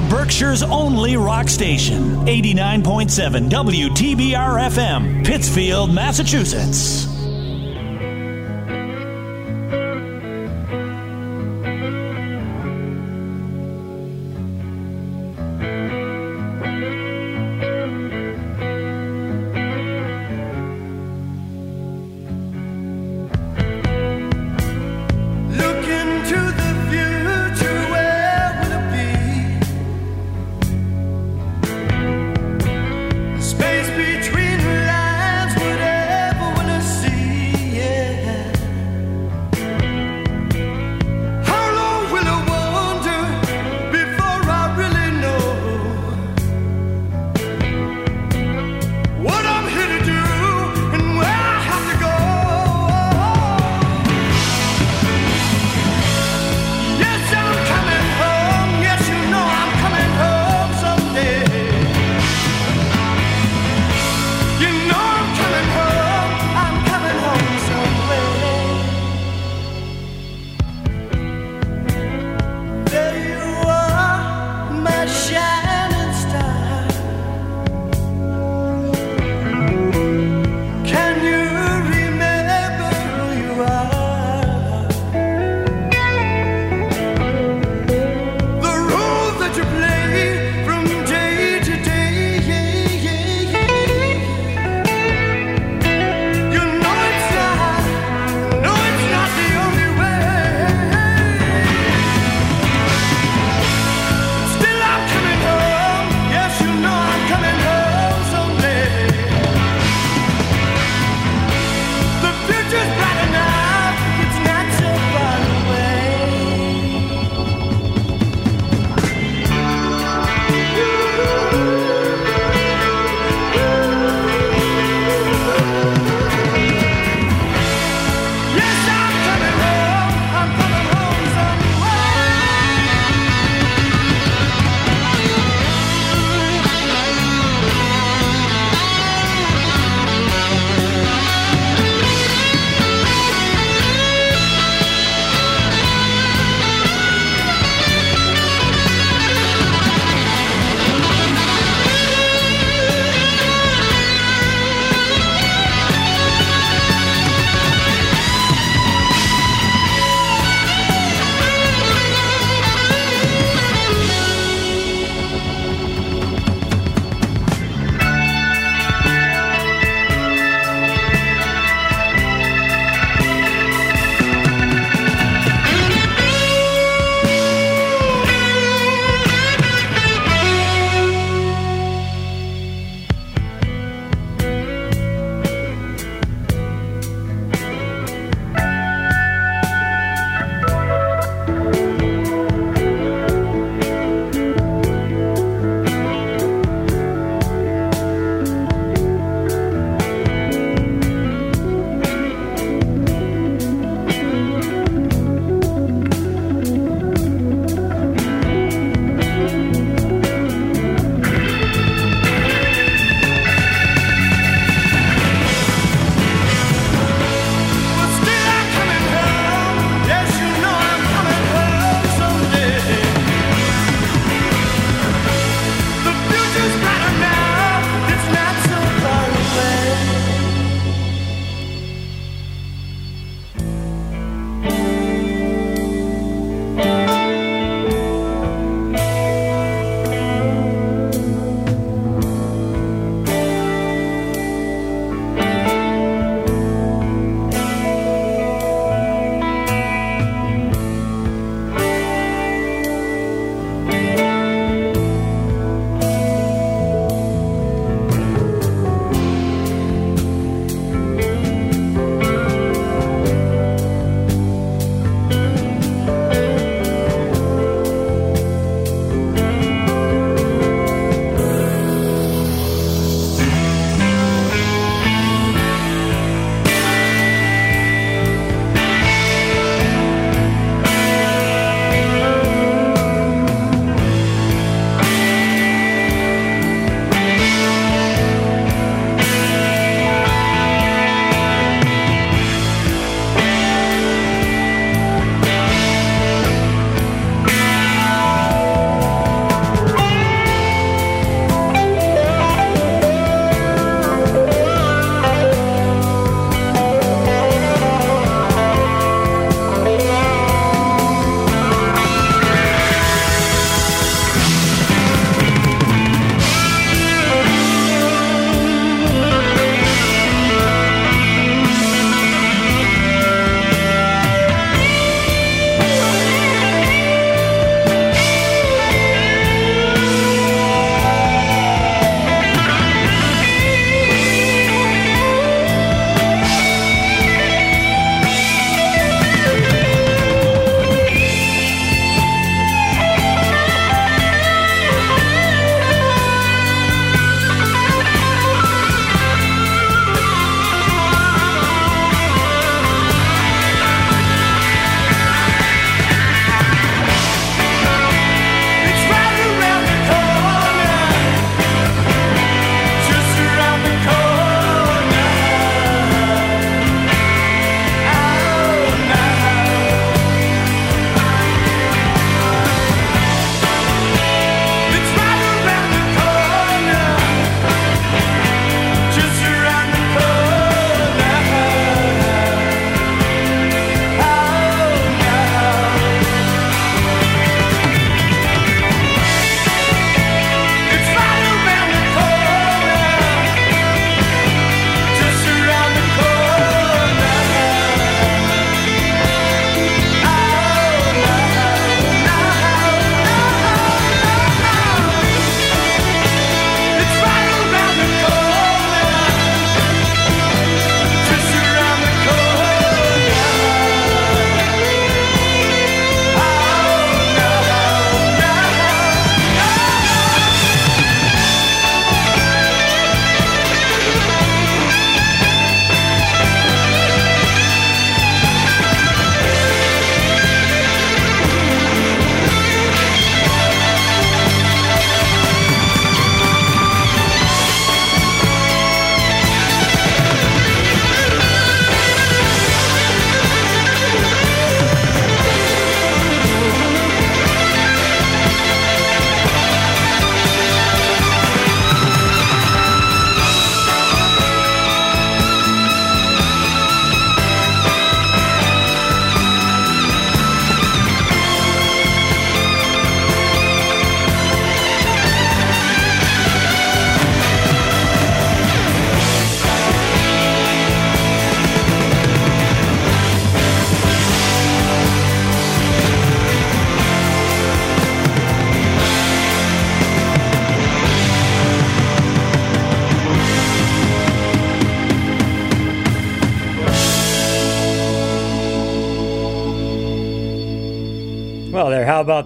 the Berkshire's only rock station. 89.7 WTBR FM, Pittsfield, Massachusetts.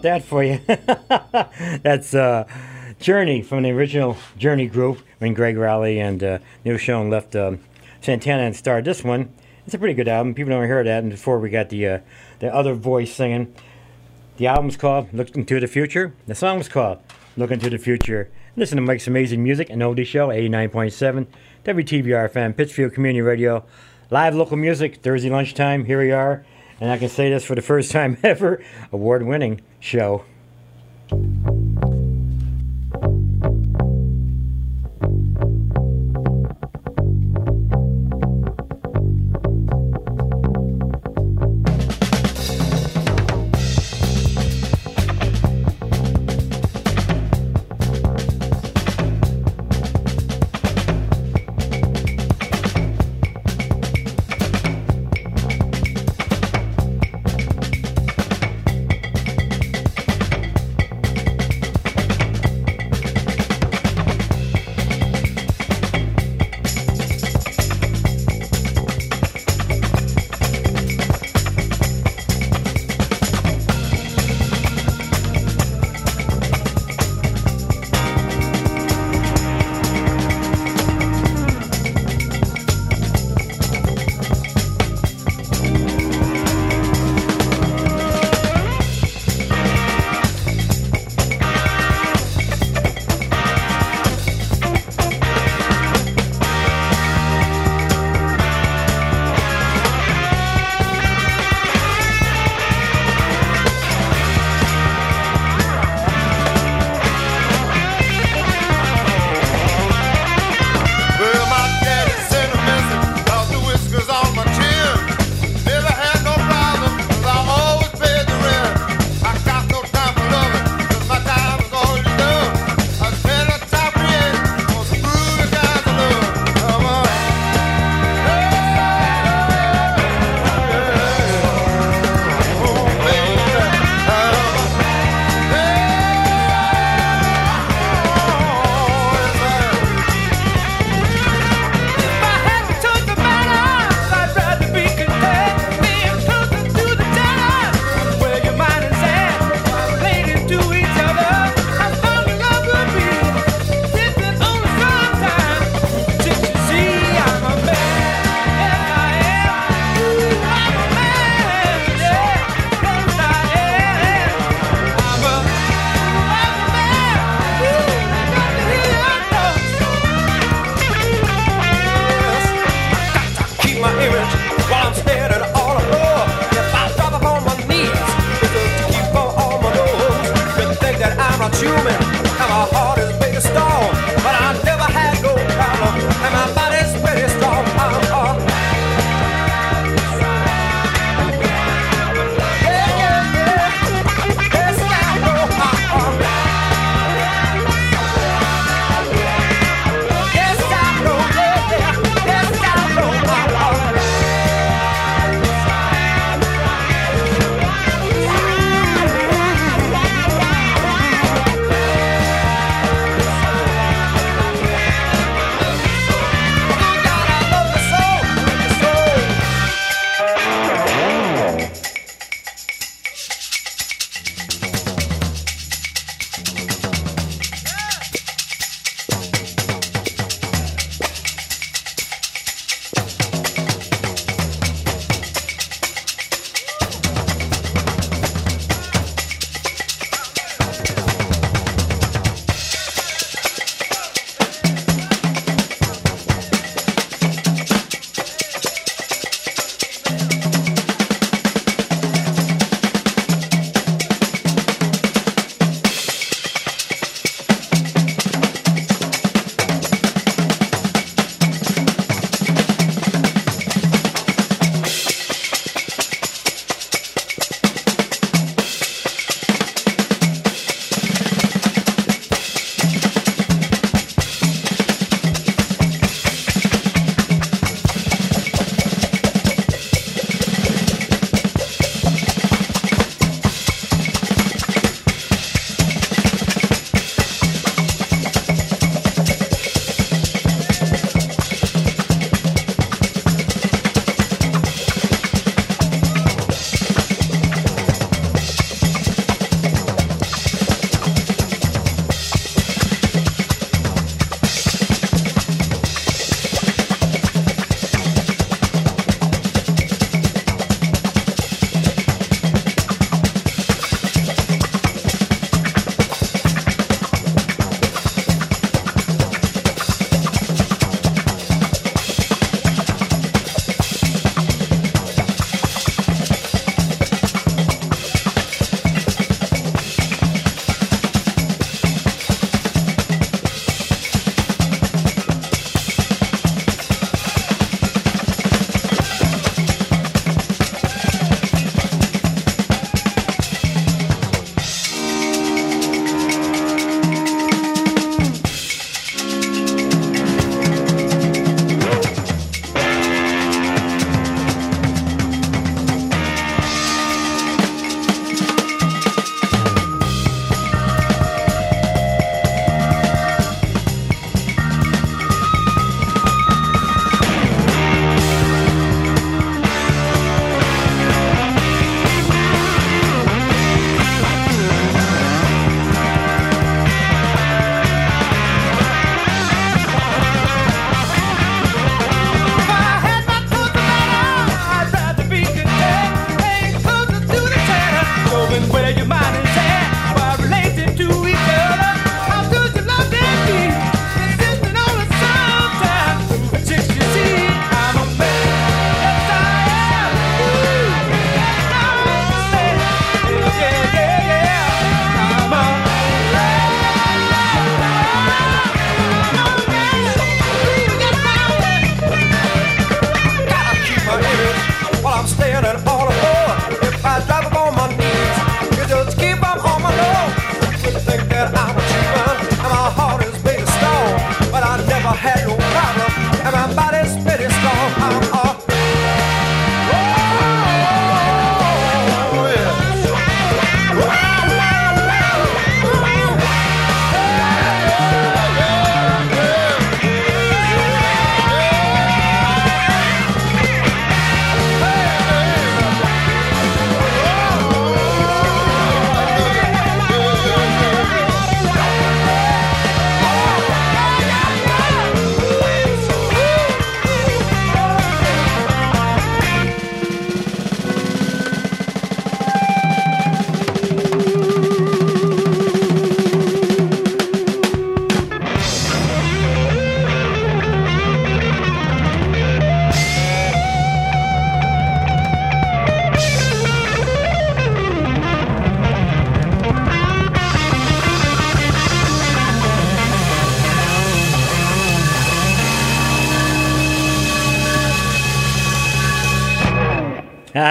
That for you? That's uh, Journey from the original Journey group when Greg Rolie and uh, Neal Schon left um, Santana and started this one. It's a pretty good album. People don't hear that. And before we got the uh, the other voice singing. The album's called Looking to the Future. The song's called Looking to the Future. Listen to Mike's amazing music and oldie show, 89.7 WTBR FM, Pittsfield Community Radio. Live local music, Thursday lunchtime. Here we are. And I can say this for the first time ever award winning show. Have a heart.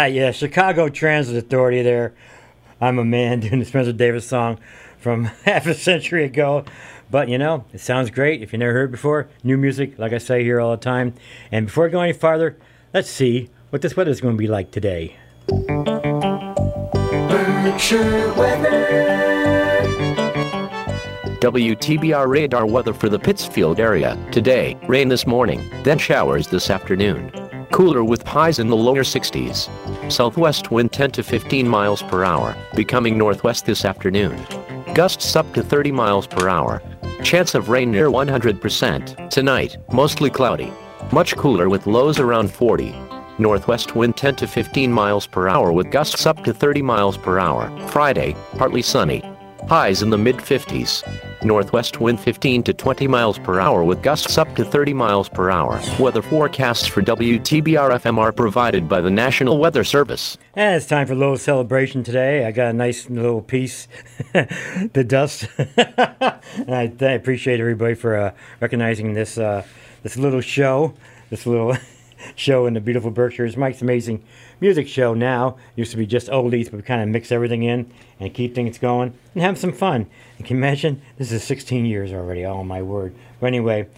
Ah, yeah, Chicago Transit Authority there. I'm a man doing the Spencer Davis song from half a century ago. But you know, it sounds great if you never heard before. New music, like I say here all the time. And before I go any farther, let's see what this weather is going to be like today. Berkshire weather. WTBR radar weather for the Pittsfield area. Today, rain this morning, then showers this afternoon. Cooler with highs in the lower 60s. Southwest wind 10 to 15 miles per hour, becoming northwest this afternoon. Gusts up to 30 miles per hour. Chance of rain near 100%. Tonight, mostly cloudy. Much cooler with lows around 40. Northwest wind 10 to 15 miles per hour with gusts up to 30 miles per hour. Friday, partly sunny. Highs in the mid 50s. Northwest wind 15 to 20 miles per hour with gusts up to 30 miles per hour. Weather forecasts for WTBR FM are provided by the National Weather Service. And it's time for a little celebration today. I got a nice little piece, the dust. and I, I, appreciate everybody for uh, recognizing this uh, this little show, this little show in the beautiful Berkshires. Mike's amazing music show now. Used to be just oldies, but we kind of mix everything in and keep things going and have some fun. And can you imagine? This is 16 years already. Oh my word. But anyway,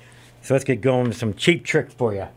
so let's get going with some cheap tricks for you.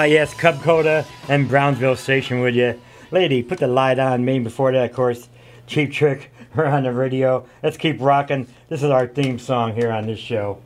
Ah, yes, Cub Koda and Brownsville Station, would you? Lady, put the light on me before that, of course. Cheap Trick, we're on the radio. Let's keep rocking. This is our theme song here on this show.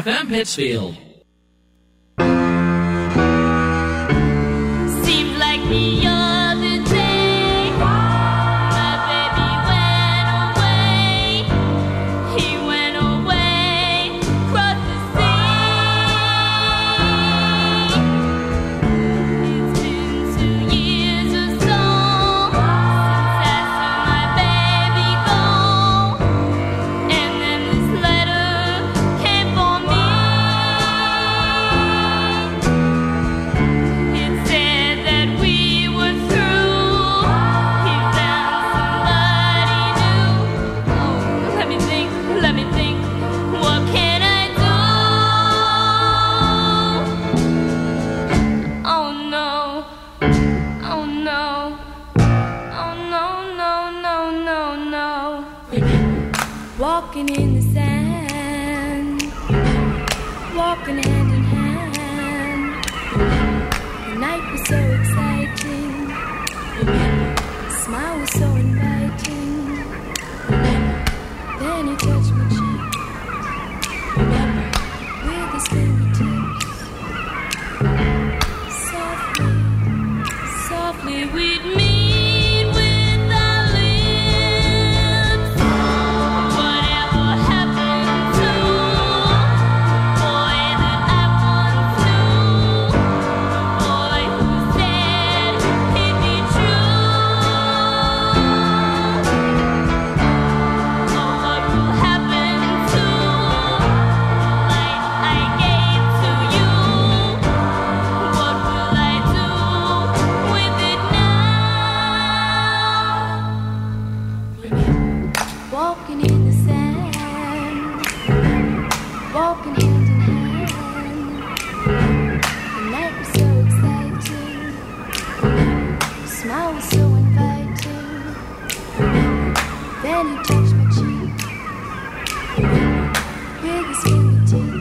FM Pittsfield. To you?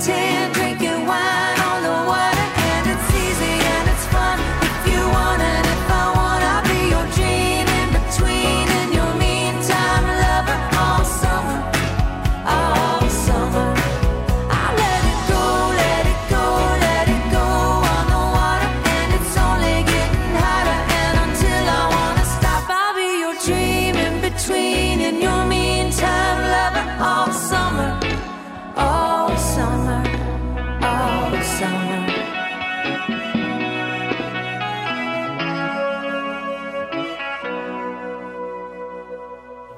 mountain.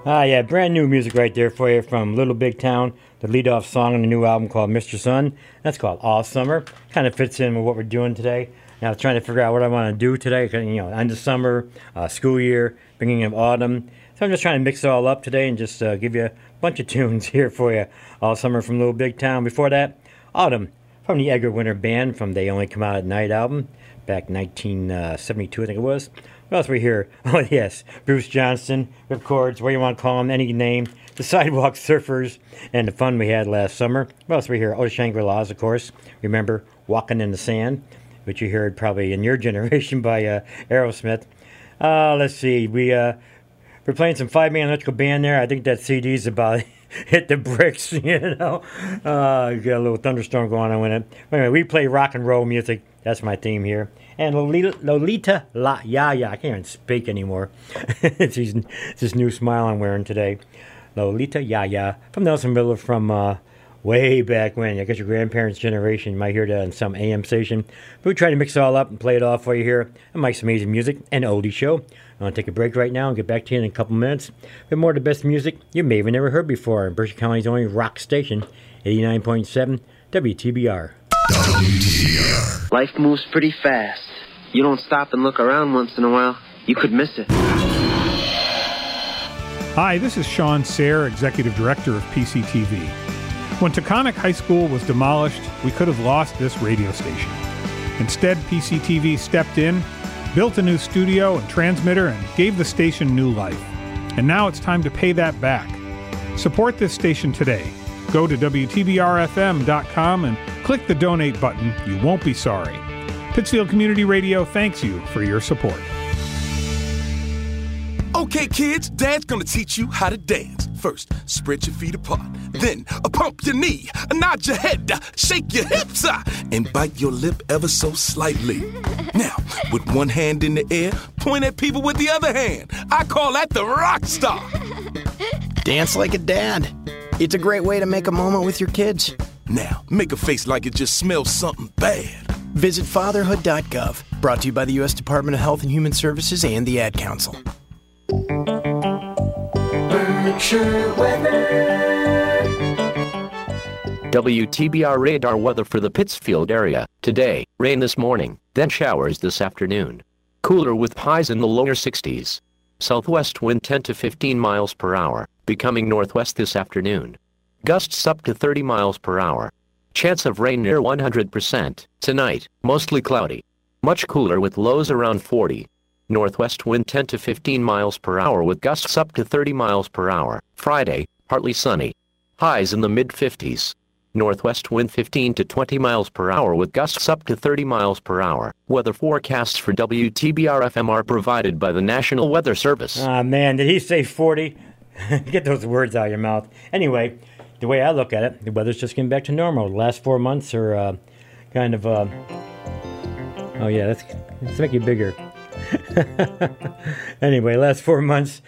Ah, yeah, brand new music right there for you from Little Big Town, the lead-off song on the new album called Mr. Sun. That's called All Summer. Kind of fits in with what we're doing today. Now, trying to figure out what I want to do today, You know, end of summer, uh, school year, beginning of autumn. So I'm just trying to mix it all up today and just uh, give you a bunch of tunes here for you. All Summer from Little Big Town. Before that, Autumn from the Edgar Winter Band from They Only Come Out at Night album back 1972, I think it was. What else we hear? Oh, yes, Bruce Johnston, Rip Chords, what you want to call them, any name. The Sidewalk Surfers, and the fun we had last summer. What else we hear? Oh, Shangri-Las, of course. Remember Walking in the Sand, which you heard probably in your generation by uh, Aerosmith. Uh, let's see, we, uh, we're playing some five-man electrical band there. I think that CD's about hit the bricks, you know. Uh, got a little thunderstorm going on with it. Anyway, we play rock and roll music. That's my theme here. And Lolita, Lolita La Ya Ya. I can't even speak anymore. it's, this new smile I'm wearing today. Lolita Ya Ya from Nelson Miller from uh, way back when. I guess your grandparents' generation. You might hear that on some AM station. But we try to mix it all up and play it off for you here on Mike's Amazing Music and Oldie Show. I'm going to take a break right now and get back to you in a couple minutes with more of the best music you may have never heard before in Berkshire County's only rock station, 89.7 WTBR. Life moves pretty fast. You don't stop and look around once in a while, you could miss it. Hi, this is Sean Sayre, Executive Director of PCTV. When Taconic High School was demolished, we could have lost this radio station. Instead, PCTV stepped in, built a new studio and transmitter, and gave the station new life. And now it's time to pay that back. Support this station today. Go to WTBRFM.com and click the donate button. You won't be sorry. Pittsfield Community Radio thanks you for your support. Okay, kids, Dad's gonna teach you how to dance. First, spread your feet apart. Then, uh, pump your knee, uh, nod your head, uh, shake your hips, uh, and bite your lip ever so slightly. Now, with one hand in the air, point at people with the other hand. I call that the rock star. Dance like a dad. It's a great way to make a moment with your kids. Now, make a face like it just smells something bad. Visit fatherhood.gov. Brought to you by the U.S. Department of Health and Human Services and the Ad Council. Berkshire weather. WTBR radar weather for the Pittsfield area. Today, rain this morning, then showers this afternoon. Cooler with highs in the lower 60s. Southwest wind 10 to 15 miles per hour, becoming northwest this afternoon. Gusts up to 30 miles per hour. Chance of rain near 100%. Tonight, mostly cloudy. Much cooler with lows around 40. Northwest wind 10 to 15 miles per hour with gusts up to 30 miles per hour. Friday, partly sunny. Highs in the mid 50s. Northwest wind 15 to 20 miles per hour with gusts up to 30 miles per hour. Weather forecasts for WTBR FM are provided by the National Weather Service. Ah, man, did he say 40? Get those words out of your mouth. Anyway, the way I look at it, the weather's just getting back to normal. The last four months are uh, kind of. Uh, oh, yeah, let's, let's make you bigger. anyway, last four months.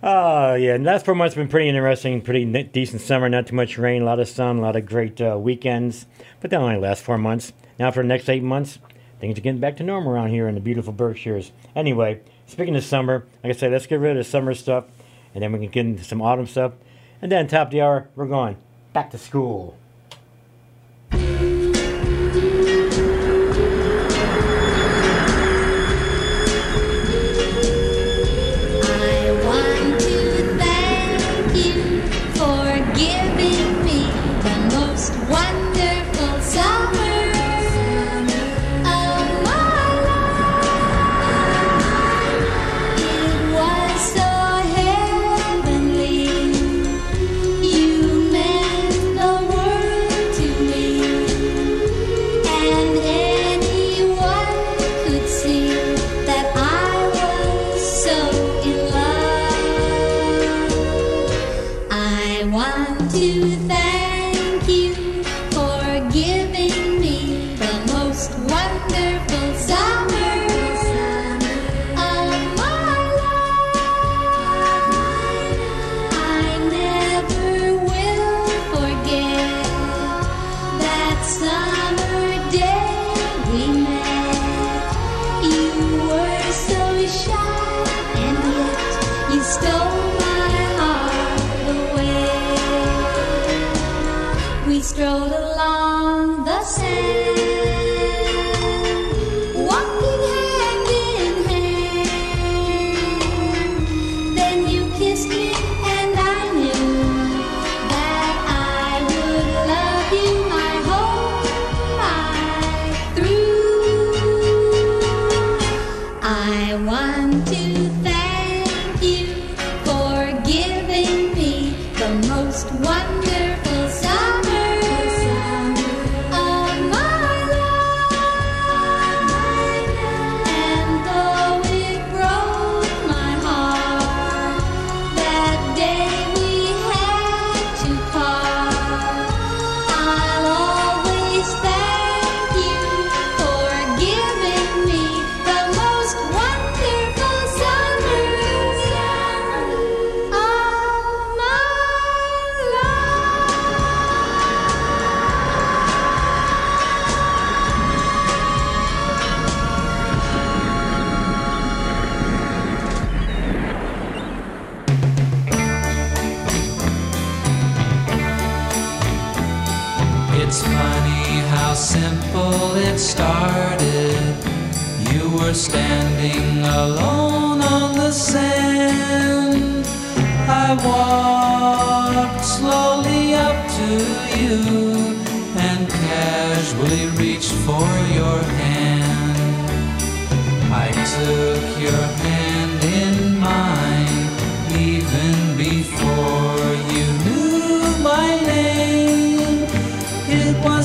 Oh, yeah, last four months have been pretty interesting. Pretty decent summer, not too much rain, a lot of sun, a lot of great uh, weekends. But that only last four months. Now, for the next eight months, things are getting back to normal around here in the beautiful Berkshires. Anyway, speaking of summer, like I said, let's get rid of the summer stuff, and then we can get into some autumn stuff. And then, top of the hour, we're going back to school.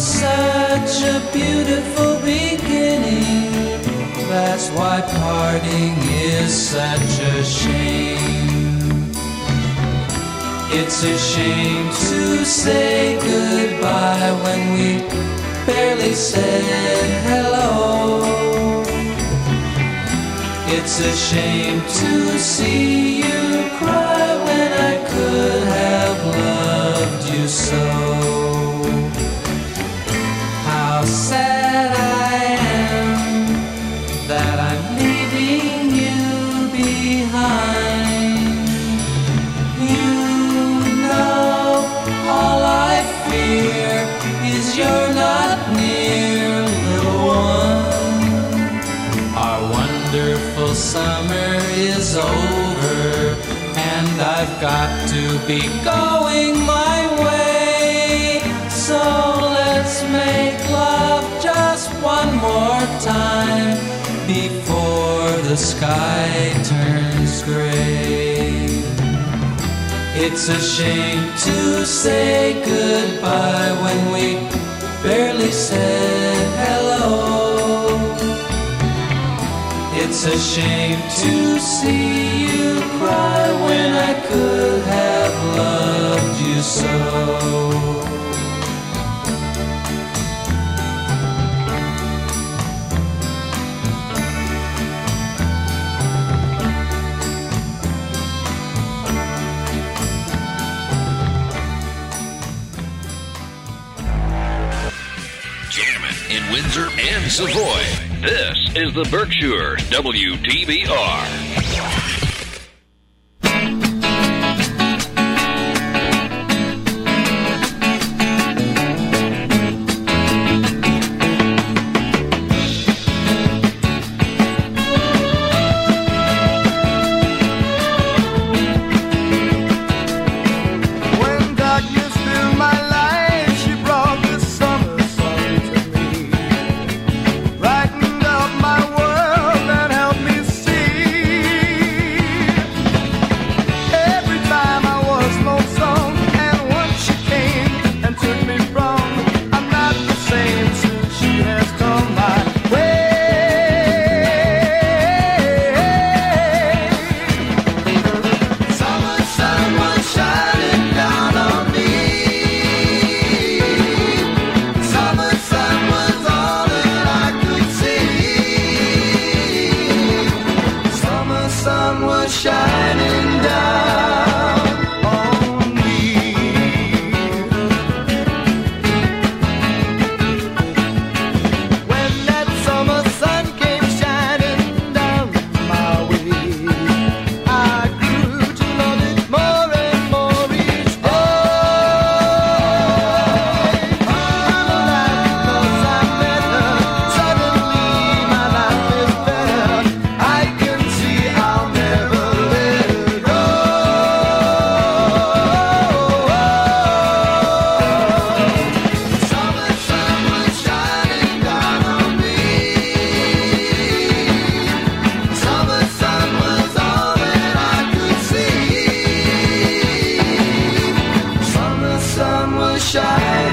such a beautiful beginning. That's why parting is such a shame. It's a shame to say goodbye when we barely said hello. It's a shame to see you cry when I could have loved you so. is over, and I've got to be going my way. So let's make love just one more time before the sky turns gray. It's a shame to say goodbye when we barely said. It's a shame to see you cry when I could have loved you so. Jamming in Windsor and Savoy. This is the Berkshire WTBR. shine.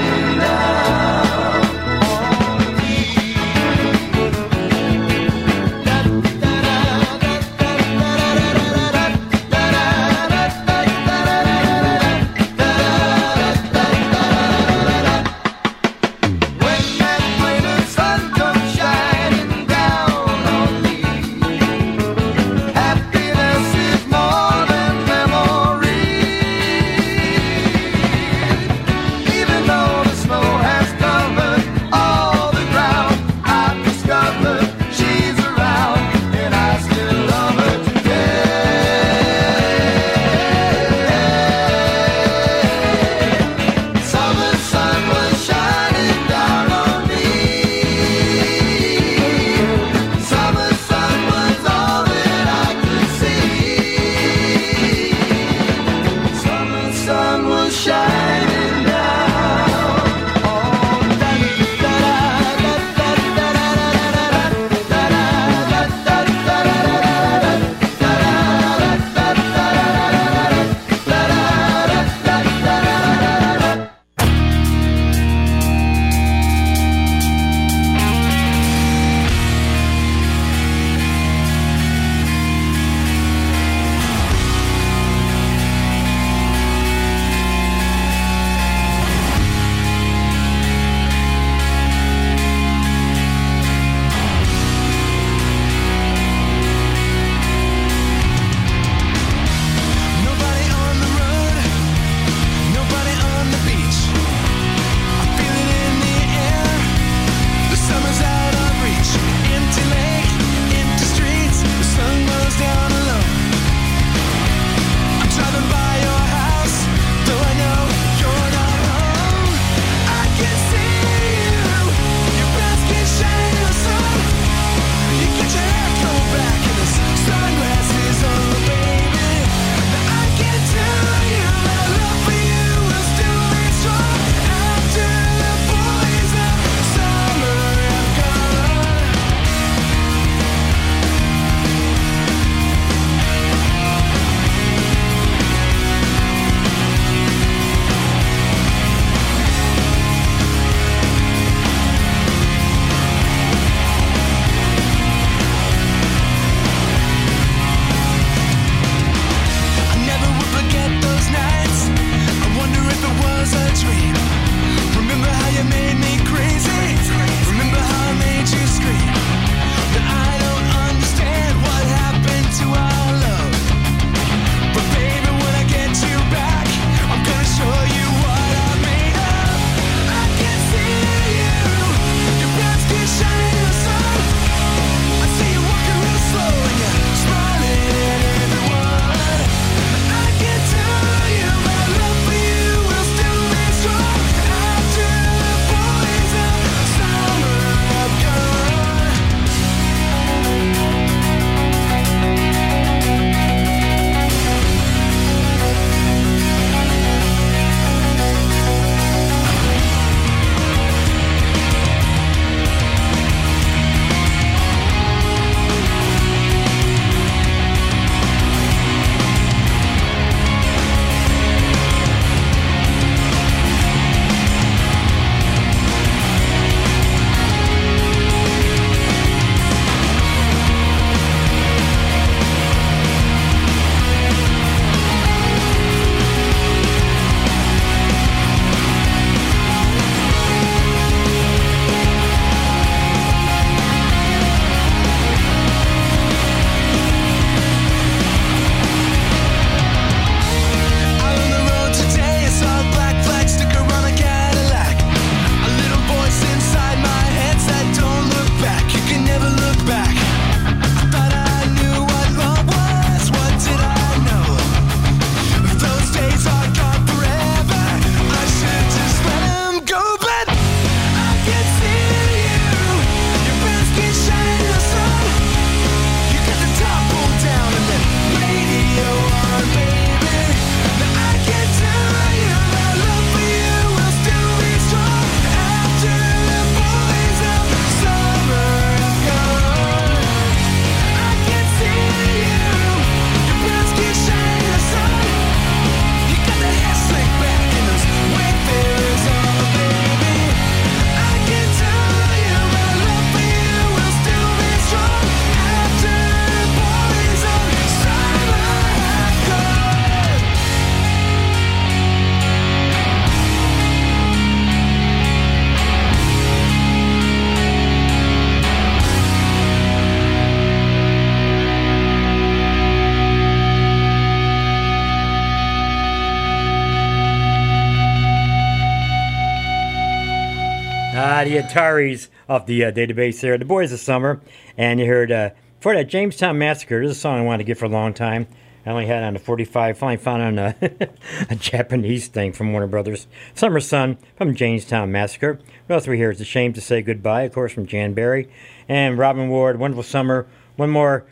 Ataris off the uh, database there. The Boys of Summer. And you heard, uh, for that Jamestown Massacre, this is a song I wanted to get for a long time. I only had on the 45. Finally found on a, a Japanese thing from Warner Brothers. Summer Sun from Jamestown Massacre. What else we hear? It's a shame to say goodbye, of course, from Jan Berry. And Robin Ward, Wonderful Summer. One more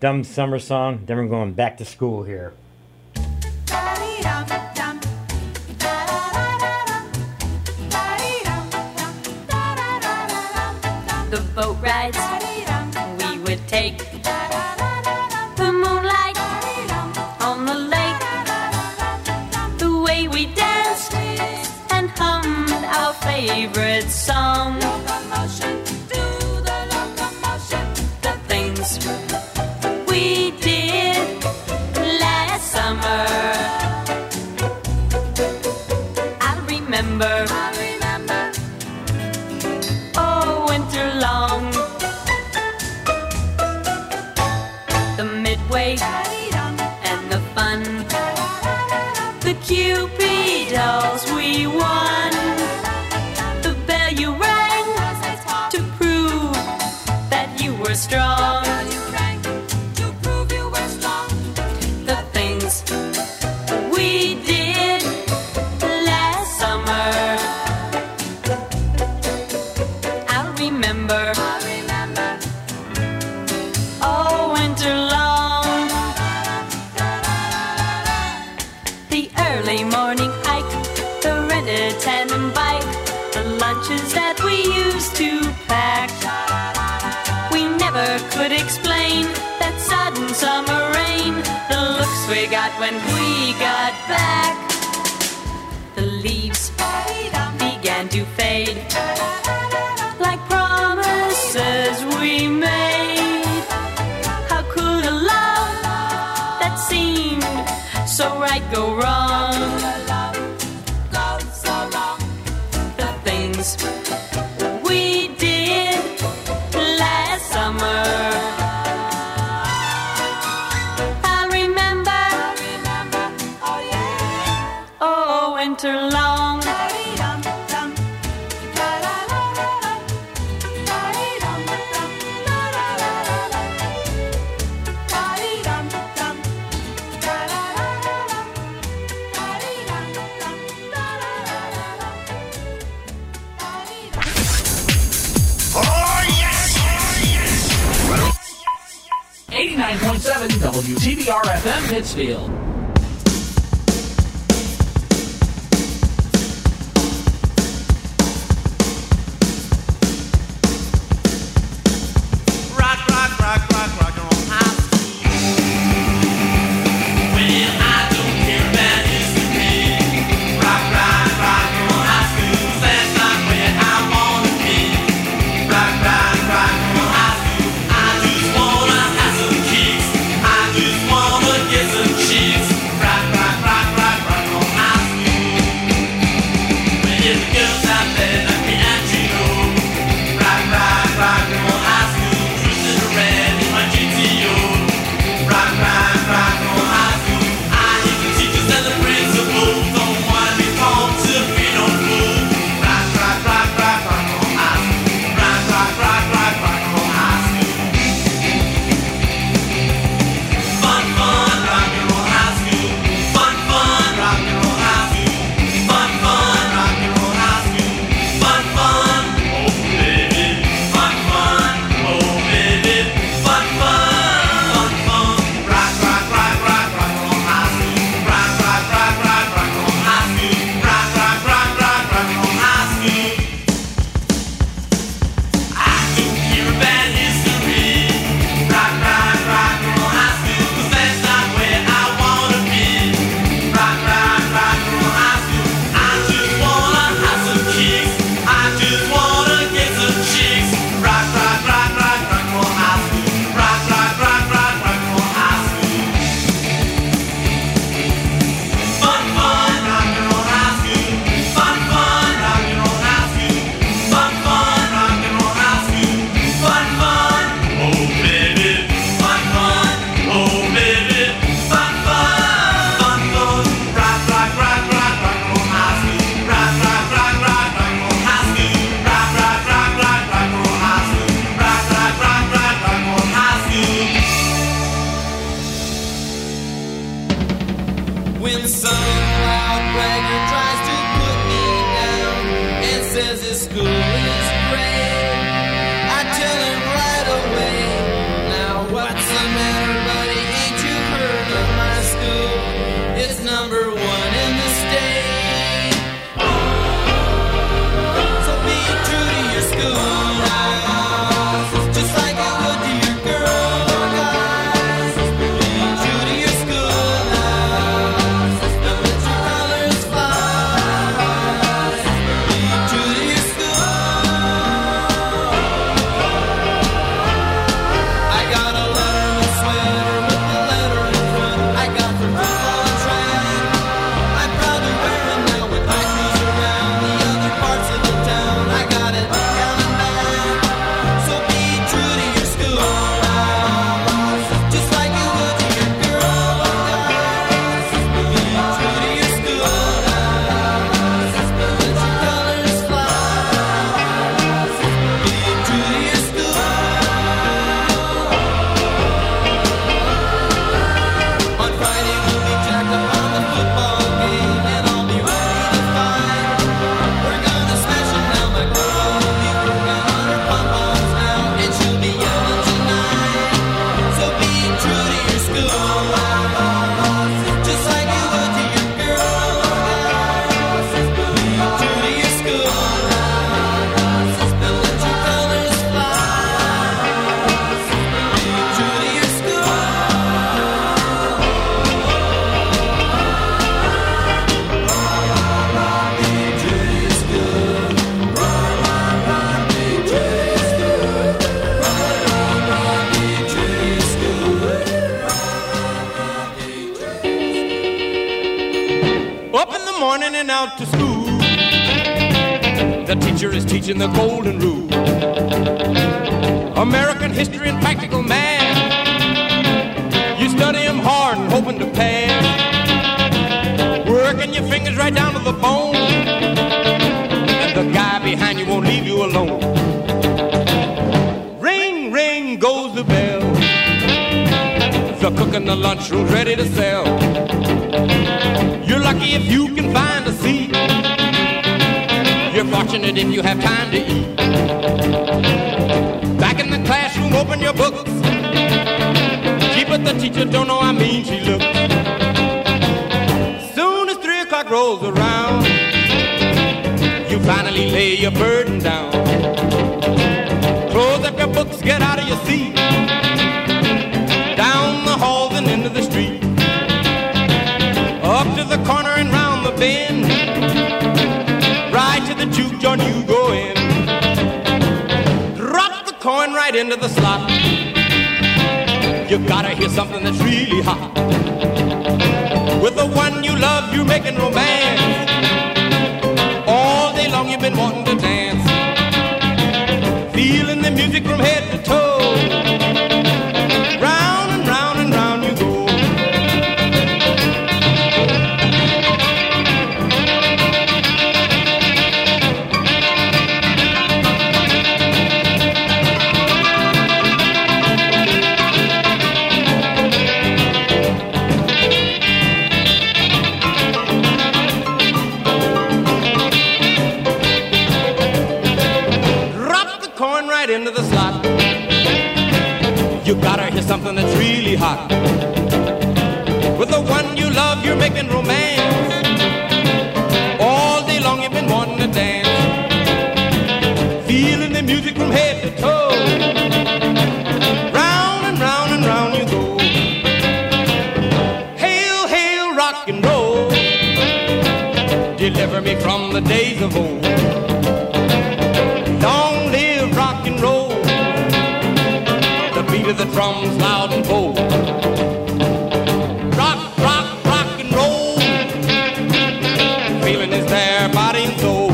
dumb summer song. Then we're going back to school here. The boat rides when we got back. The leaves began to fade WTBR FM Pittsfield. the drums loud and bold. Rock, rock, rock and roll. Feeling is there, body and soul.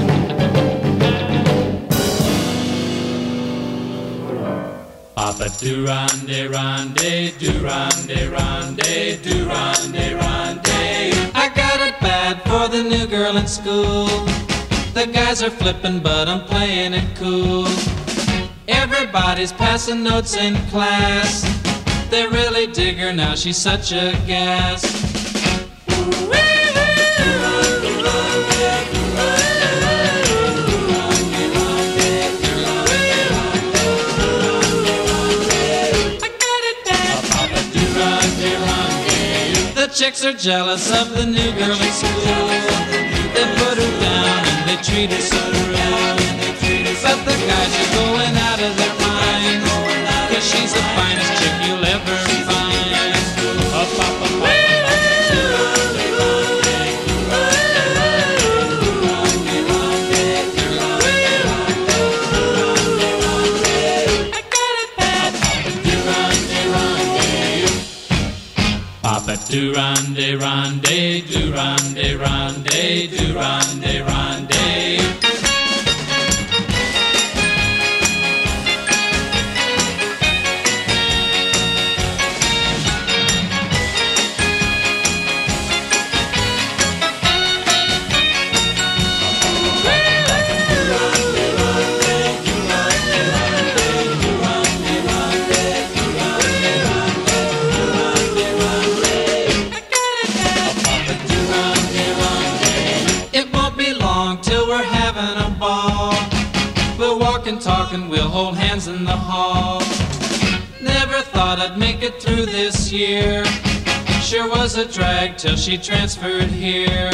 Papa do Rande, Durande, Rande, Durande, Rande. I got it bad for the new girl in school. The guys are flipping, but I'm playing it cool. Everybody's passing notes in class. They really dig her now, she's such a gas. Chicks are jealous of the new girl in school. They put her down and they treat her so rough but the guys are going out of their mind. Cause she's the finest. thought I'd make it through this year. Sure was a drag till she transferred here.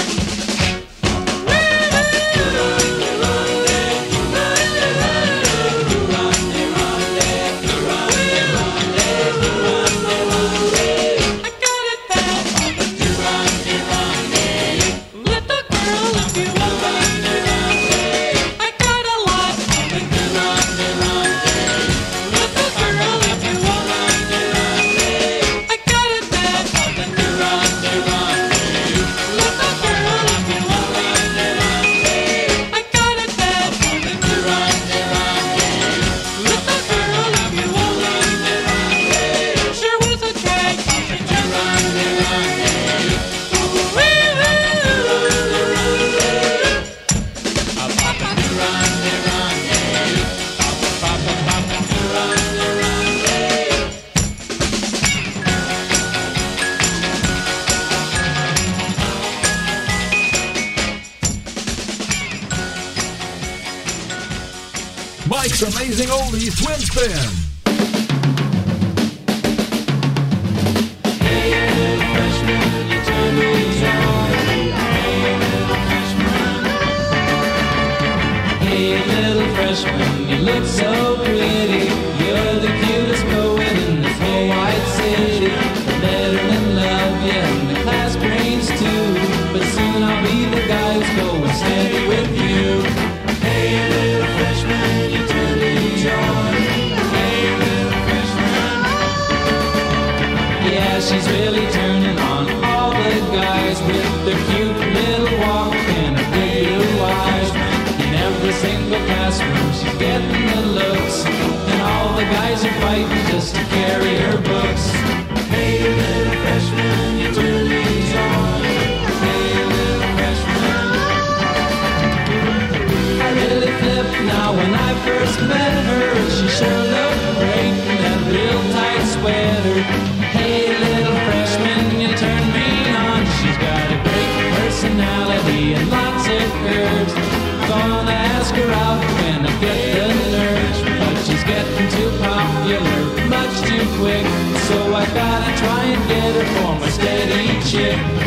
shit.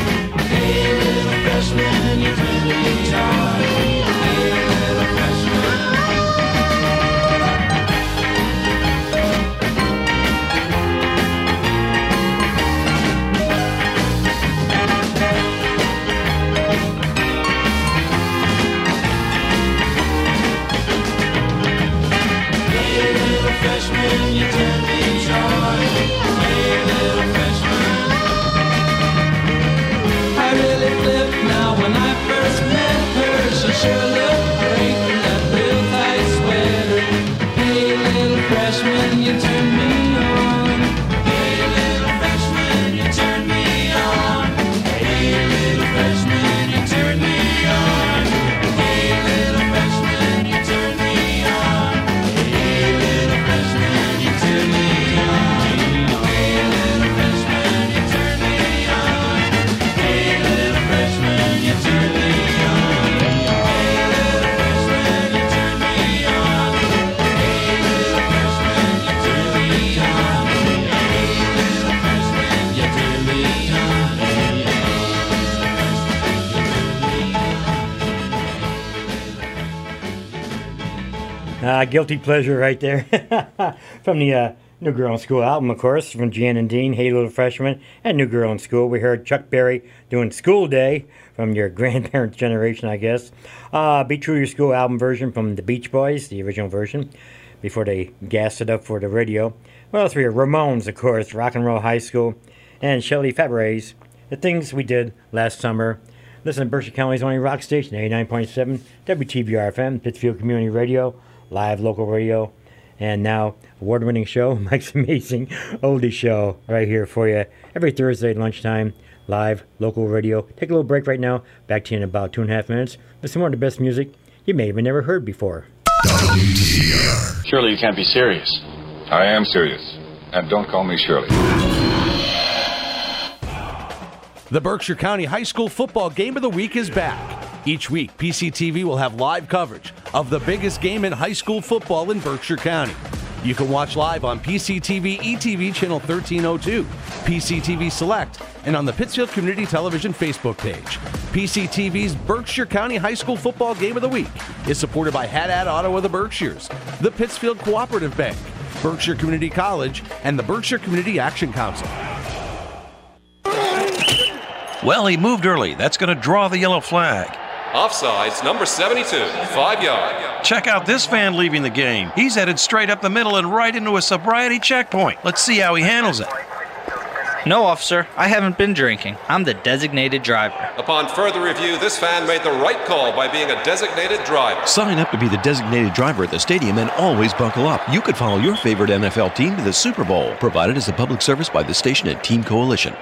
Uh, guilty pleasure right there. from the uh, New Girl in School album, of course, from Jan and Dean, Hey Little Freshman, and New Girl in School. We heard Chuck Berry doing School Day from your grandparents' generation, I guess. Uh, Be True Your School album version from the Beach Boys, the original version, before they gassed it up for the radio. What else we hear? Ramones, of course, Rock and Roll High School, and Shelley Fabares The Things We Did Last Summer. Listen to Berkshire County's only rock station, 89.7 WTBR FM, Pittsfield Community Radio, live local radio, and now award winning show, Mike's Amazing Oldie Show, right here for you every Thursday at lunchtime, live local radio. Take a little break right now. Back to you in about two and a half minutes with some more of the best music you may have never heard before. Surely you can't be serious. I am serious. And don't call me Shirley. The Berkshire County High School Football Game of the Week is back. Each week, PCTV will have live coverage of the biggest game in high school football in Berkshire County. You can watch live on PCTV ETV channel 1302, PCTV Select, and on the Pittsfield Community Television Facebook page. PCTV's Berkshire County High School Football Game of the Week is supported by Haddad Auto of the Berkshires, the Pittsfield Cooperative Bank, Berkshire Community College, and the Berkshire Community Action Council. Well, he moved early. That's going to draw the yellow flag. Offsides, number 72, five yard. Check out this fan leaving the game. He's headed straight up the middle and right into a sobriety checkpoint. Let's see how he handles it. No, officer, I haven't been drinking. I'm the designated driver. Upon further review, this fan made the right call by being a designated driver. Sign up to be the designated driver at the stadium and always buckle up. You could follow your favorite NFL team to the Super Bowl, provided as a public service by the station and Team Coalition.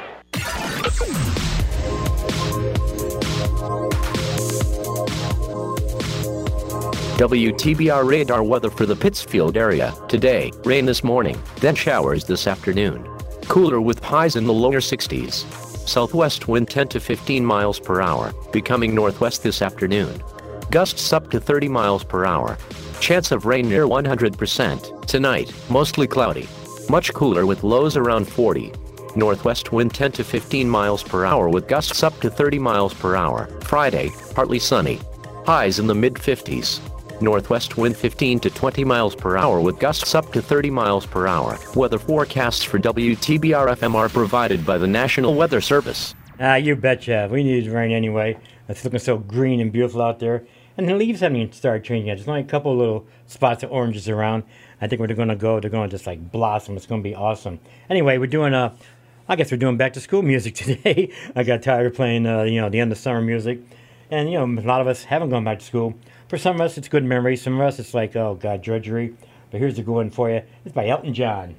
WTBR radar weather for the Pittsfield area. Today, rain this morning, then showers this afternoon. Cooler with highs in the lower 60s. Southwest wind 10 to 15 miles per hour, becoming northwest this afternoon. Gusts up to 30 miles per hour. Chance of rain near 100%. Tonight, mostly cloudy. Much cooler with lows around 40. Northwest wind 10 to 15 miles per hour with gusts up to 30 miles per hour. Friday, partly sunny. Highs in the mid 50s. Northwest wind 15 to 20 miles per hour with gusts up to 30 miles per hour. Weather forecasts for WTBR FM are provided by the National Weather Service. Ah, you betcha. We need rain anyway. It's looking so green and beautiful out there. And the leaves haven't even started changing yet. There's only a couple little spots of oranges around. I think where they're going to go, they're going to just like blossom. It's going to be awesome. Anyway, we're doing, uh, I guess we're doing back to school music today. I got tired of playing, uh, you know, the end of summer music. And, you know, a lot of us haven't gone back to school. For some of us, it's good memories. Some of us, it's like, oh, God, drudgery. But here's a good one for you. It's by Elton John.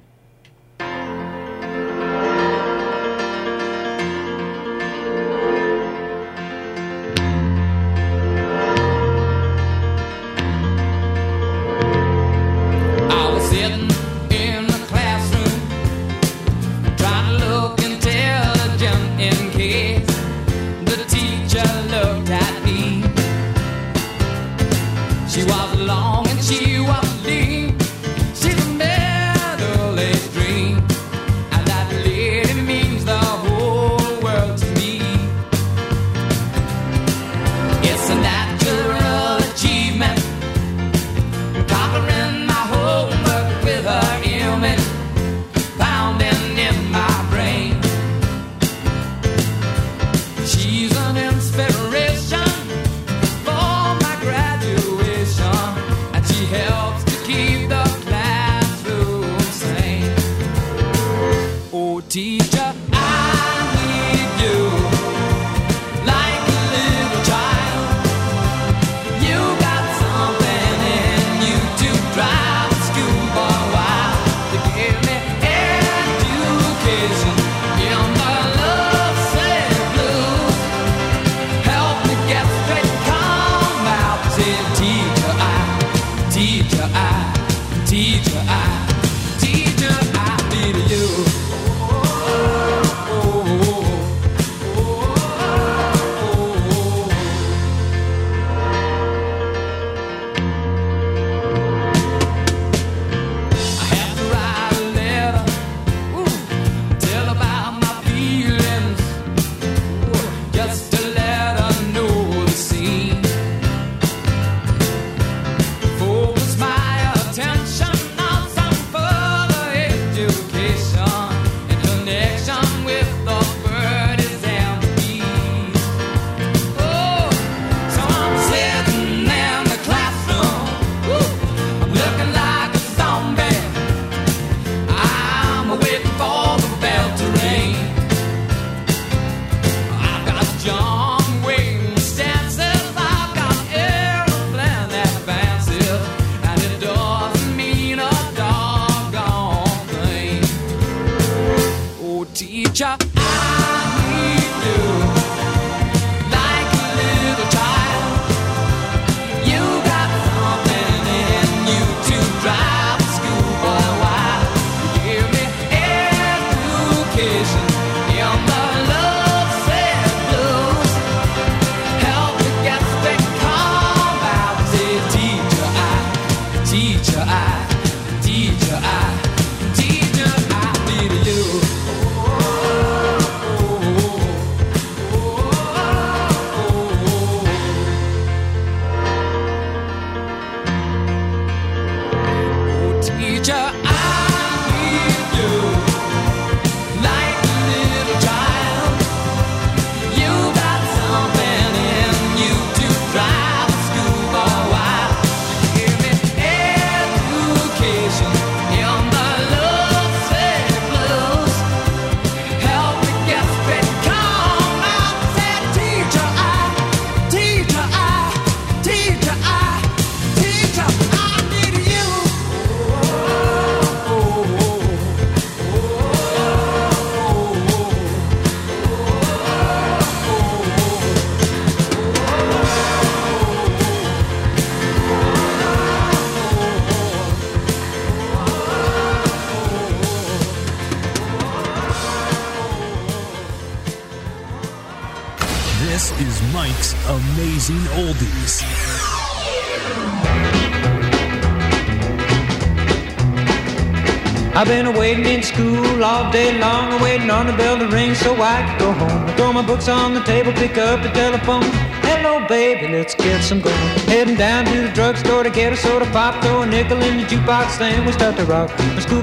Day long, I'm waiting on the bell to ring so I can go home. I throw my books on the table, pick up the telephone. Hello, baby, let's get some going. Heading down to the drugstore to get a soda pop, throw a nickel in the jukebox, then we start to rock.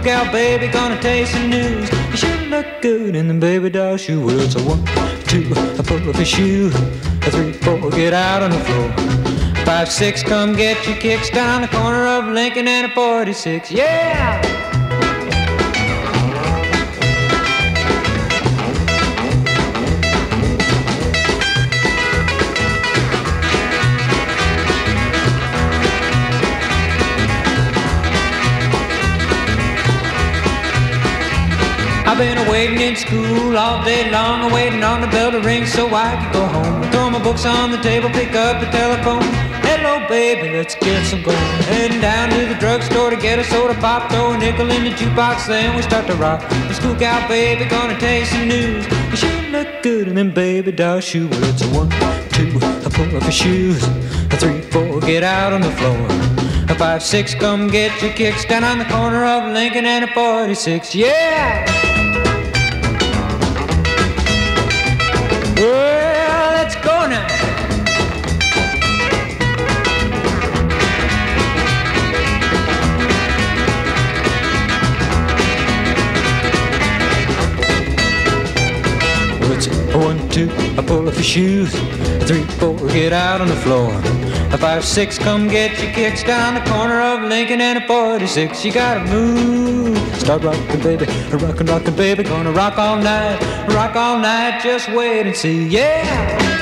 Gal, baby, gonna taste some news. You sure look good in the baby doll shoe. Well, it's a one, two, a pull up a shoe, a three, four, get out on the floor. Five, six, come get your kicks down the corner of Lincoln and a 46. Yeah! Waiting in school all day long, waiting on the bell to ring so I can go home. Throw my books on the table, pick up the telephone. Hello, baby, let's get some going. Heading down to the drugstore to get a soda pop, throw a nickel in the jukebox, then we start to rock. Gal, baby, gonna taste some news. Sure look good in them baby doll shoes. Well, it's a one, two, a pull up your shoes. A three, four, get out on the floor. A five, six, come get your kicks down on the corner of Lincoln and a 46. Yeah! Two, I pull up your shoes. A three, four, get out on the floor. A five, six, come get your kicks down the corner of Lincoln and a 46. You gotta move. Start rocking, baby. Rockin', rockin', baby. Gonna rock all night. Rock all night. Just wait and see. Yeah!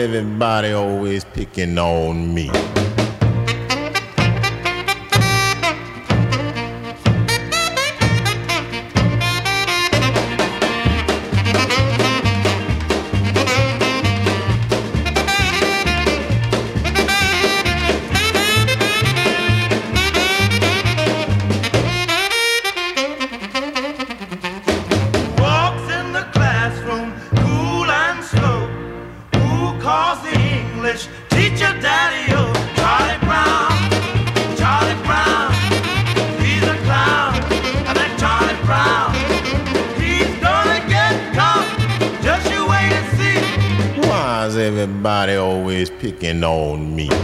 Everybody always picking on me? On me?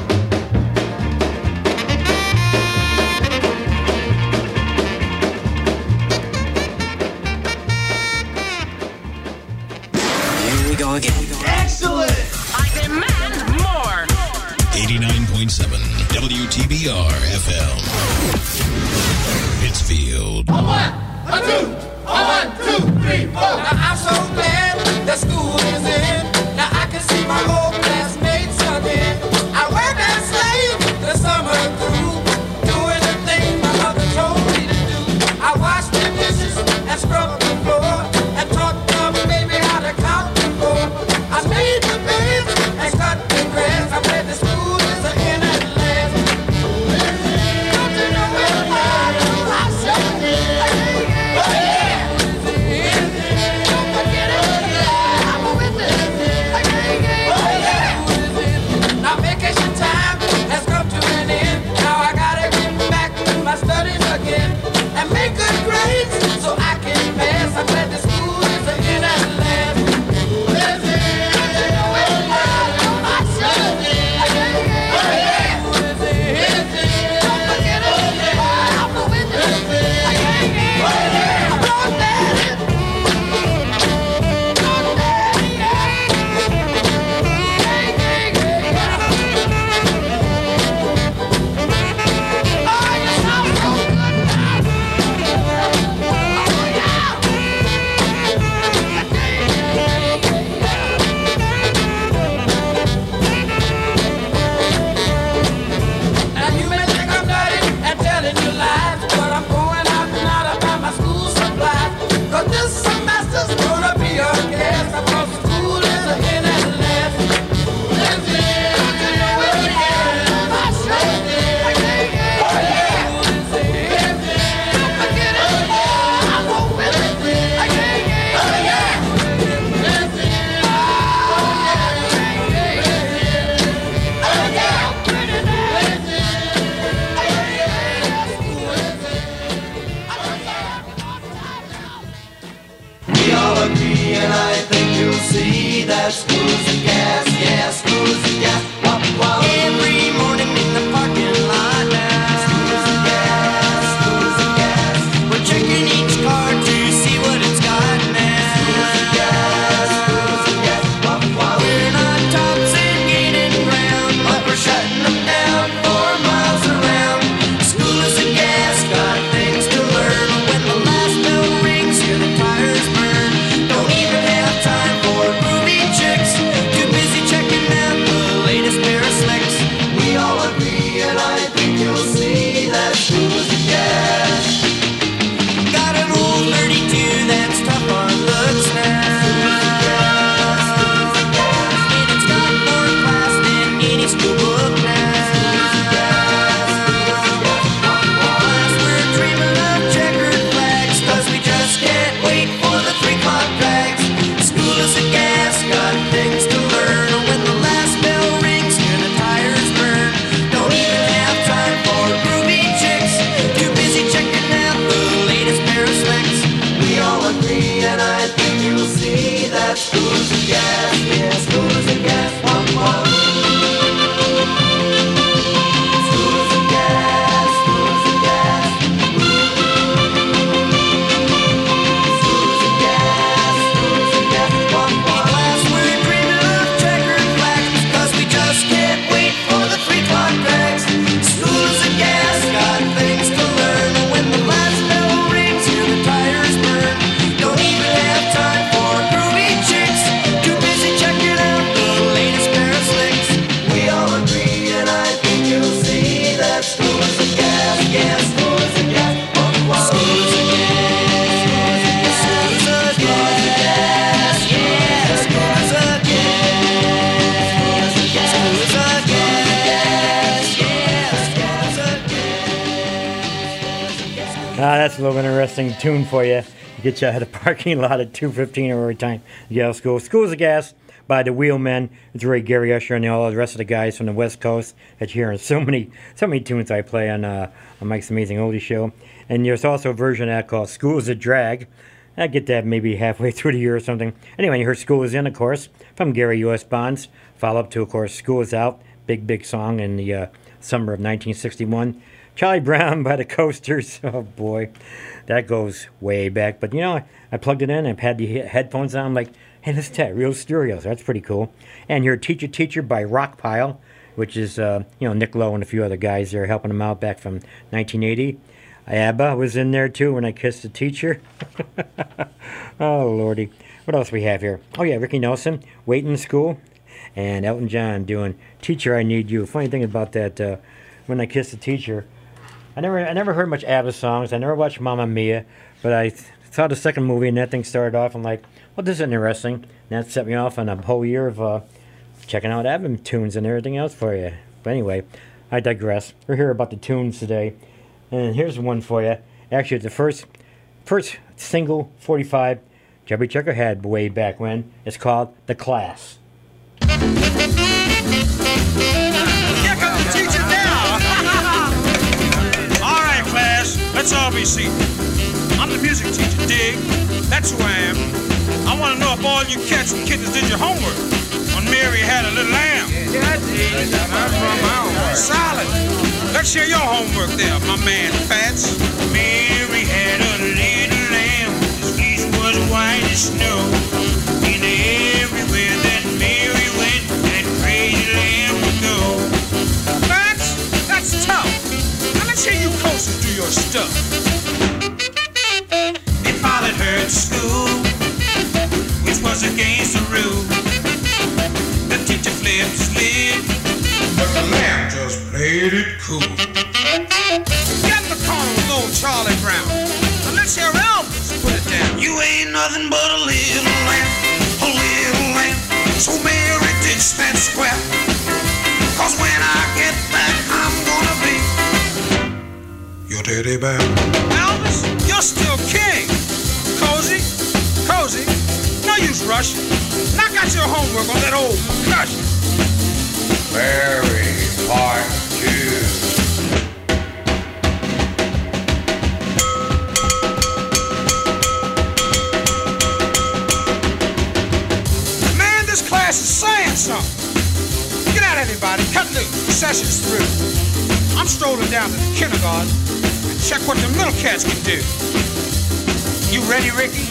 Get you out of the parking lot at 2.15 every time you school. School's of Gas by the Wheelmen. It's Ray Gary Usher and all the rest of the guys from the West Coast that you hear in so many, so many tunes I play on, uh, on Mike's Amazing Oldie Show. And there's also a version of that called School's a Drag. I get that maybe halfway through the year or something. Anyway, you heard School is In, of course, from Gary U.S. Bonds. Follow up to, of course, School is Out. Big, big song in the uh, summer of 1961. Charlie Brown by the Coasters. Oh, boy. That goes way back. But, you know, I, I plugged it in. I've had the headphones on. I'm like, hey, to that. Real stereos. That's pretty cool. And your Teacher Teacher by Rockpile, which is, uh, you know, Nick Lowe and a few other guys there helping him out back from 1980. ABBA was in there too when I kissed the teacher. oh lordy, what else we have here? Oh yeah, Ricky Nelson, Waiting in School, and Elton John doing "Teacher, I Need You." Funny thing about that, uh, when I kissed the teacher, I never, I never heard much ABBA songs. I never watched Mamma Mia, but I saw the second movie and that thing started off. I'm like, well, this is interesting. And that set me off on a whole year of uh, checking out ABBA tunes and everything else for you. But anyway, I digress. We're here about the tunes today. And here's one for you. Actually, the first first single 45 Chubby Checker had way back when. It's called The Class. Be seated. I'm the music teacher, dig. That's who I am. I want to know if all you cats and kittens did your homework when Mary had a little lamb. Yeah, I did. I'm from my. Solid. Let's hear your homework there, my man Fats. Mary had a little lamb. His fleece was white as snow. Do. You ready, Ricky?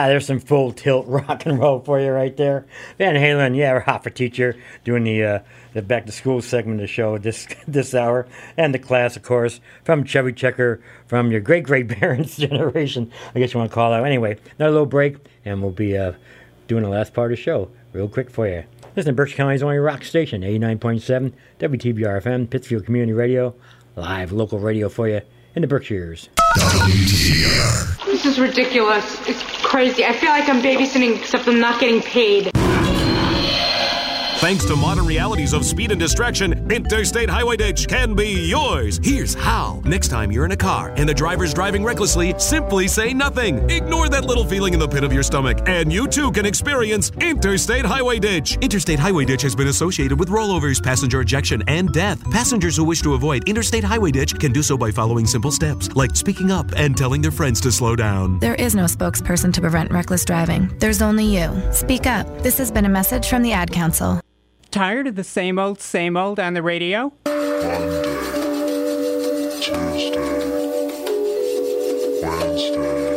Ah, there's some full tilt rock and roll for you right there. Van Halen, yeah, we're hot for teacher, doing the uh, the back to school segment of the show this this hour, and the class, of course, from Chubby Checker, from your great great parents' generation. I guess you want to call out. Anyway, another little break, and we'll be uh, doing the last part of the show real quick for you. Listen to Berkshire County's only rock station, 89.7 WTBR FM, Pittsfield Community Radio, live local radio for you in the Berkshires. This is ridiculous. It's crazy. I feel like I'm babysitting, except I'm not getting paid. Thanks to modern realities of speed and distraction, Interstate Highway Ditch can be yours. Here's how. Next time you're in a car and the driver's driving recklessly, simply say nothing. Ignore that little feeling in the pit of your stomach, and you too can experience Interstate Highway Ditch. Interstate Highway Ditch has been associated with rollovers, passenger ejection, and death. Passengers who wish to avoid Interstate Highway Ditch can do so by following simple steps, like speaking up and telling their friends to slow down. There is no spokesperson to prevent reckless driving. There's only you. Speak up. This has been a message from the Ad Council. Tired of the same old, same old on the radio? Monday, Tuesday, Wednesday,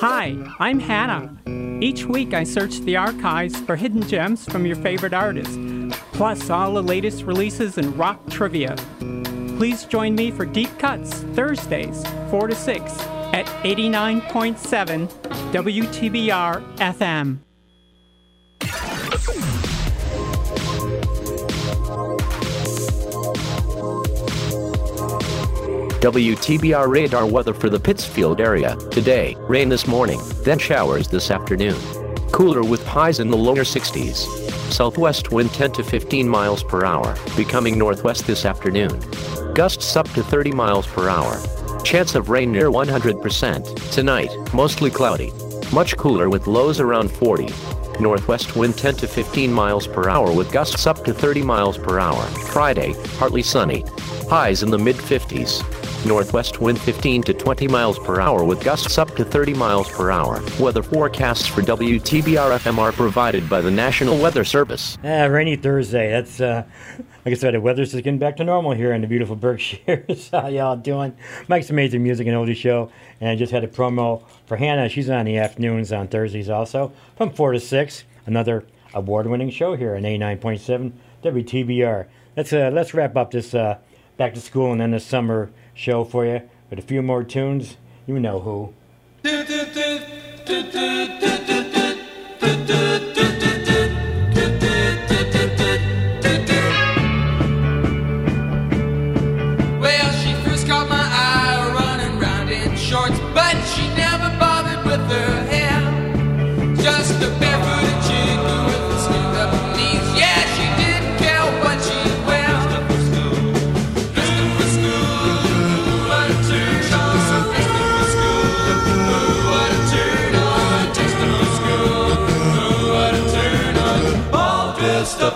Hi, I'm Hannah. Each week I search the archives for hidden gems from your favorite artists, plus all the latest releases and rock trivia. Please join me for Deep Cuts Thursdays, 4 to 6 at 89.7 WTBR FM. WTBR radar weather for the Pittsfield area. Today, rain this morning, then showers this afternoon. Cooler with highs in the lower 60s. Southwest wind 10 to 15 miles per hour, becoming northwest this afternoon. Gusts up to 30 miles per hour. Chance of rain near 100%. Tonight, mostly cloudy. Much cooler with lows around 40. Northwest wind 10 to 15 miles per hour with gusts up to 30 miles per hour. Friday, partly sunny. Highs in the mid 50s. Northwest wind 15 to 20 miles per hour with gusts up to 30 miles per hour. Weather forecasts for WTBR FM are provided by the National Weather Service. Ah, rainy Thursday. That's uh, like I said, the weather's just getting back to normal here in the beautiful Berkshires. How y'all doing? Mike's Amazing Music and Oldie Show, and I just had a promo for Hannah. She's on the afternoons on Thursdays also from four to six. Another award-winning show here on A nine point seven WTBR. Let's uh, let's wrap up this uh, back to school and then the summer show for you with a few more tunes. You know who.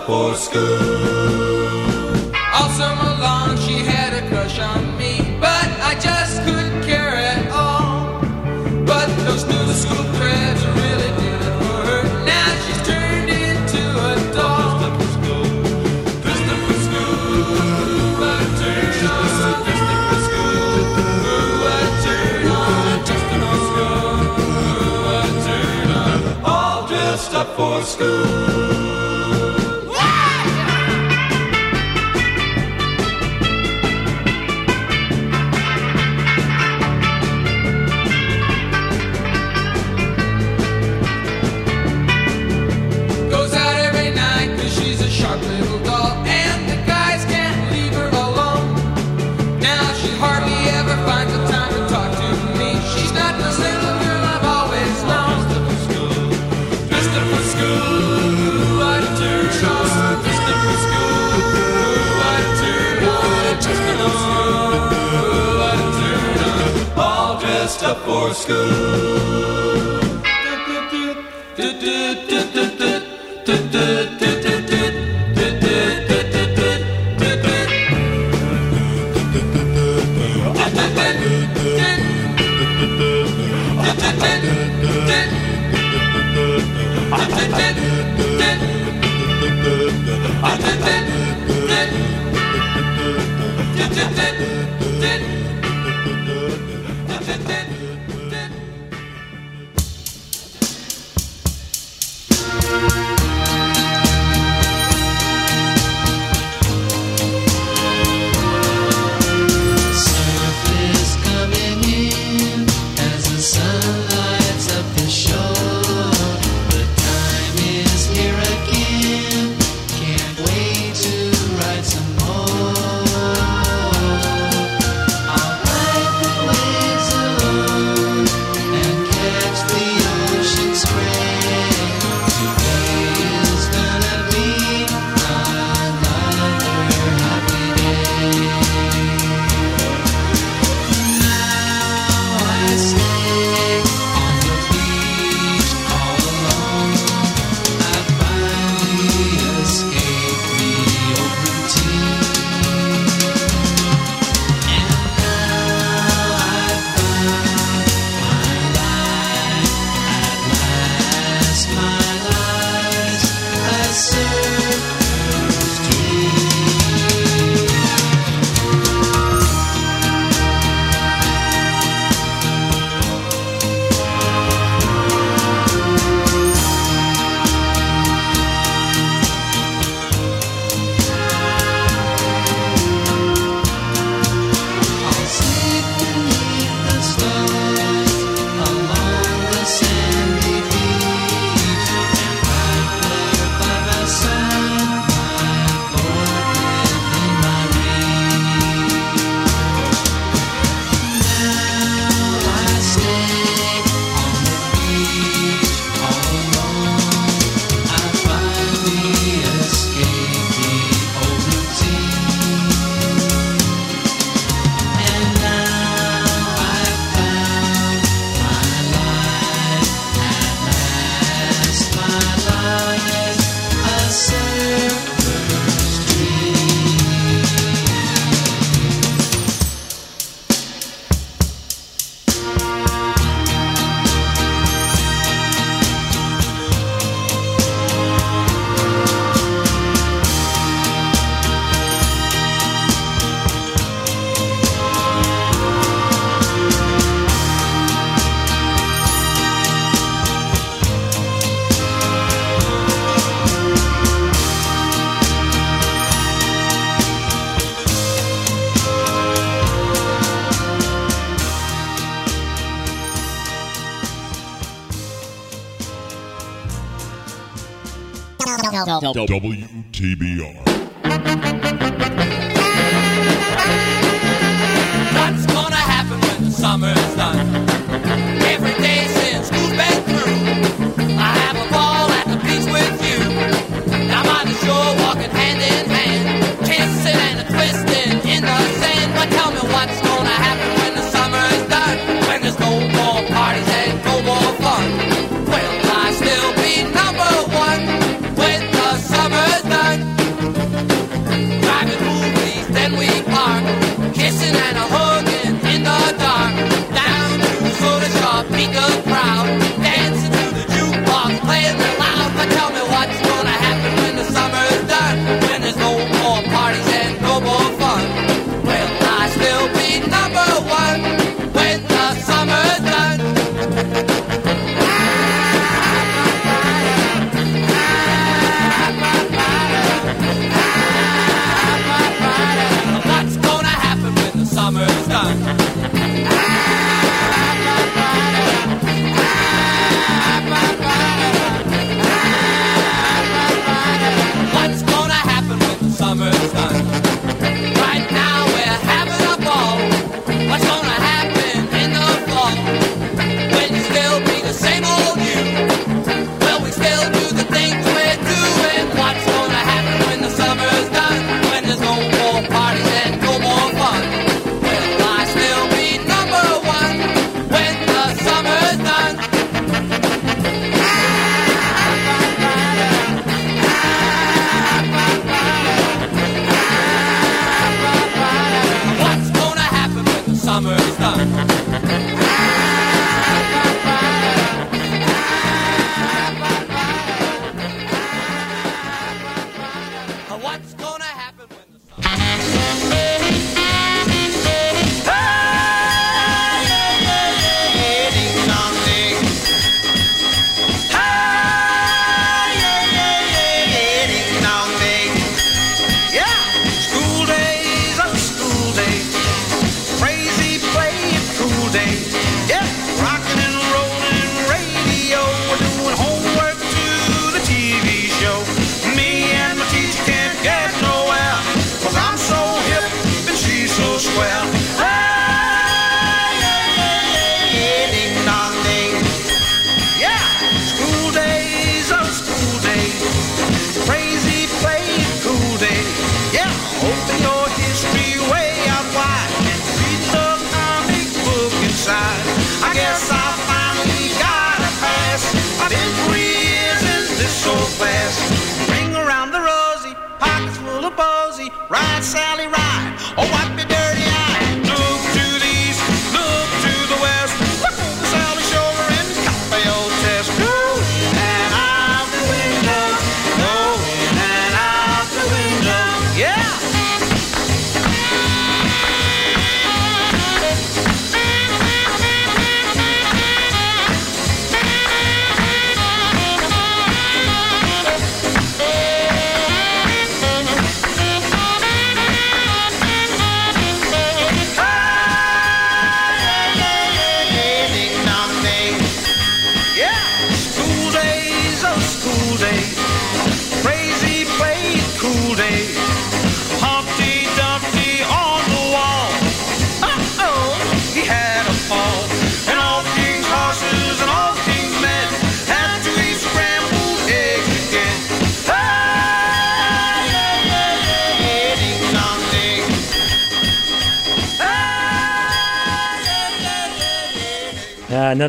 For school. All summer long she had a crush on me, but I just couldn't care at all. But those new school crabs really did it for her. Now she's turned into a doll. Dressed up for school, a turn on. Dressed up for school, a turn on. Dressed up for school, a turn on. All dressed up for school. For school. WTBR.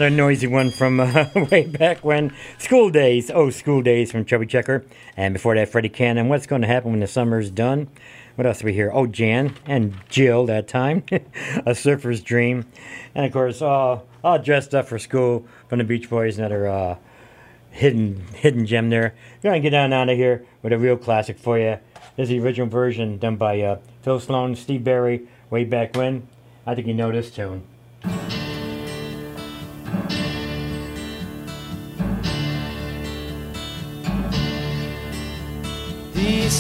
Another noisy one from uh, way back when. School Days. Oh, School Days from Chubby Checker. And before that, Freddie Cannon. What's going to happen when the summer's done? What else do we hear? Oh, Jan and Jill that time. A Surfer's Dream. And of course, all, all dressed up for school from the Beach Boys. Another uh, hidden hidden gem there. To get on out of here with a real classic for you. This is the original version done by uh, Phil Sloan, Steve Barri, way back when. I think you know this tune.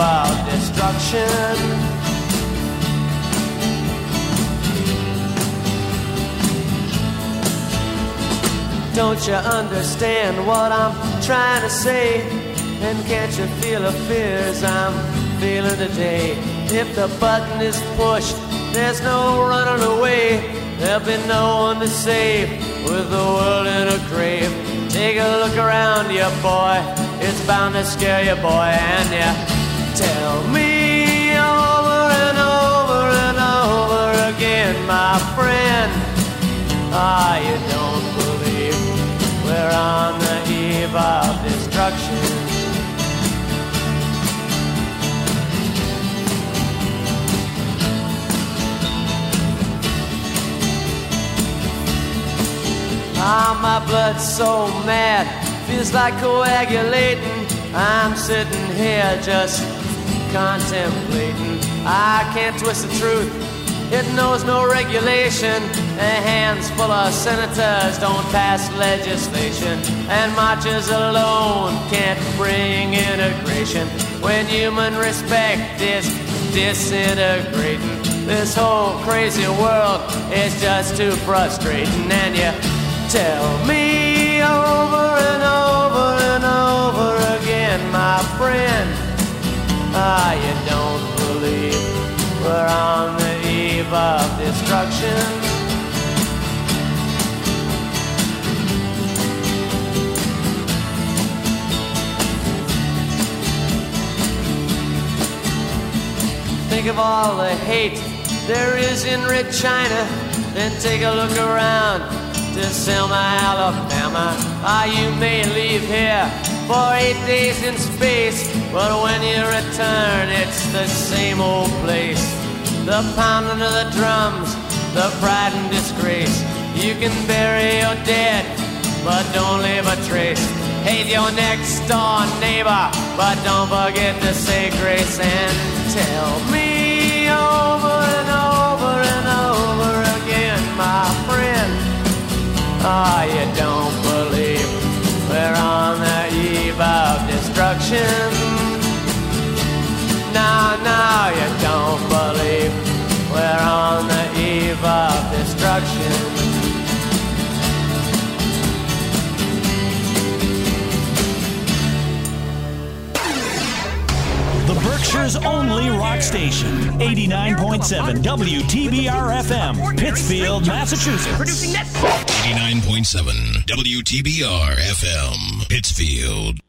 of destruction. Don't you understand what I'm trying to say? And can't you feel the fears I'm feeling today? If the button is pushed, there's no running away. There'll be no one to save with the world in a grave. Take a look around you, boy. It's bound to scare you, boy. And you tell me over and over and over again, my friend. Ah, you don't believe we're on the eve of destruction. Ah, my blood's so mad, feels like coagulating. I'm sitting here just contemplating. I can't twist the truth, it knows no regulation. A hands full of senators don't pass legislation, and marches alone can't bring integration. When human respect is disintegrating, this whole crazy world is just too frustrating, and you tell me over and over and over again, my friend. Ah, you don't believe we're on the eve of destruction. Think of all the hate there is in Red China. Then take a look around to Selma, Alabama. Ah, you may leave here for eight days in space, but when you return, it's the same old place. The pounding of the drums, the pride and disgrace. You can bury your dead, but don't leave a trace. Hate your next door neighbor, but don't forget to say grace and tell me over and over and over again, my friend. Ah, you don't believe now, now you don't believe we're on the eve of destruction. The Berkshire's only rock station, 89.7 WTBR FM, Pittsfield, Massachusetts. Producing 89.7 WTBR FM, Pittsfield.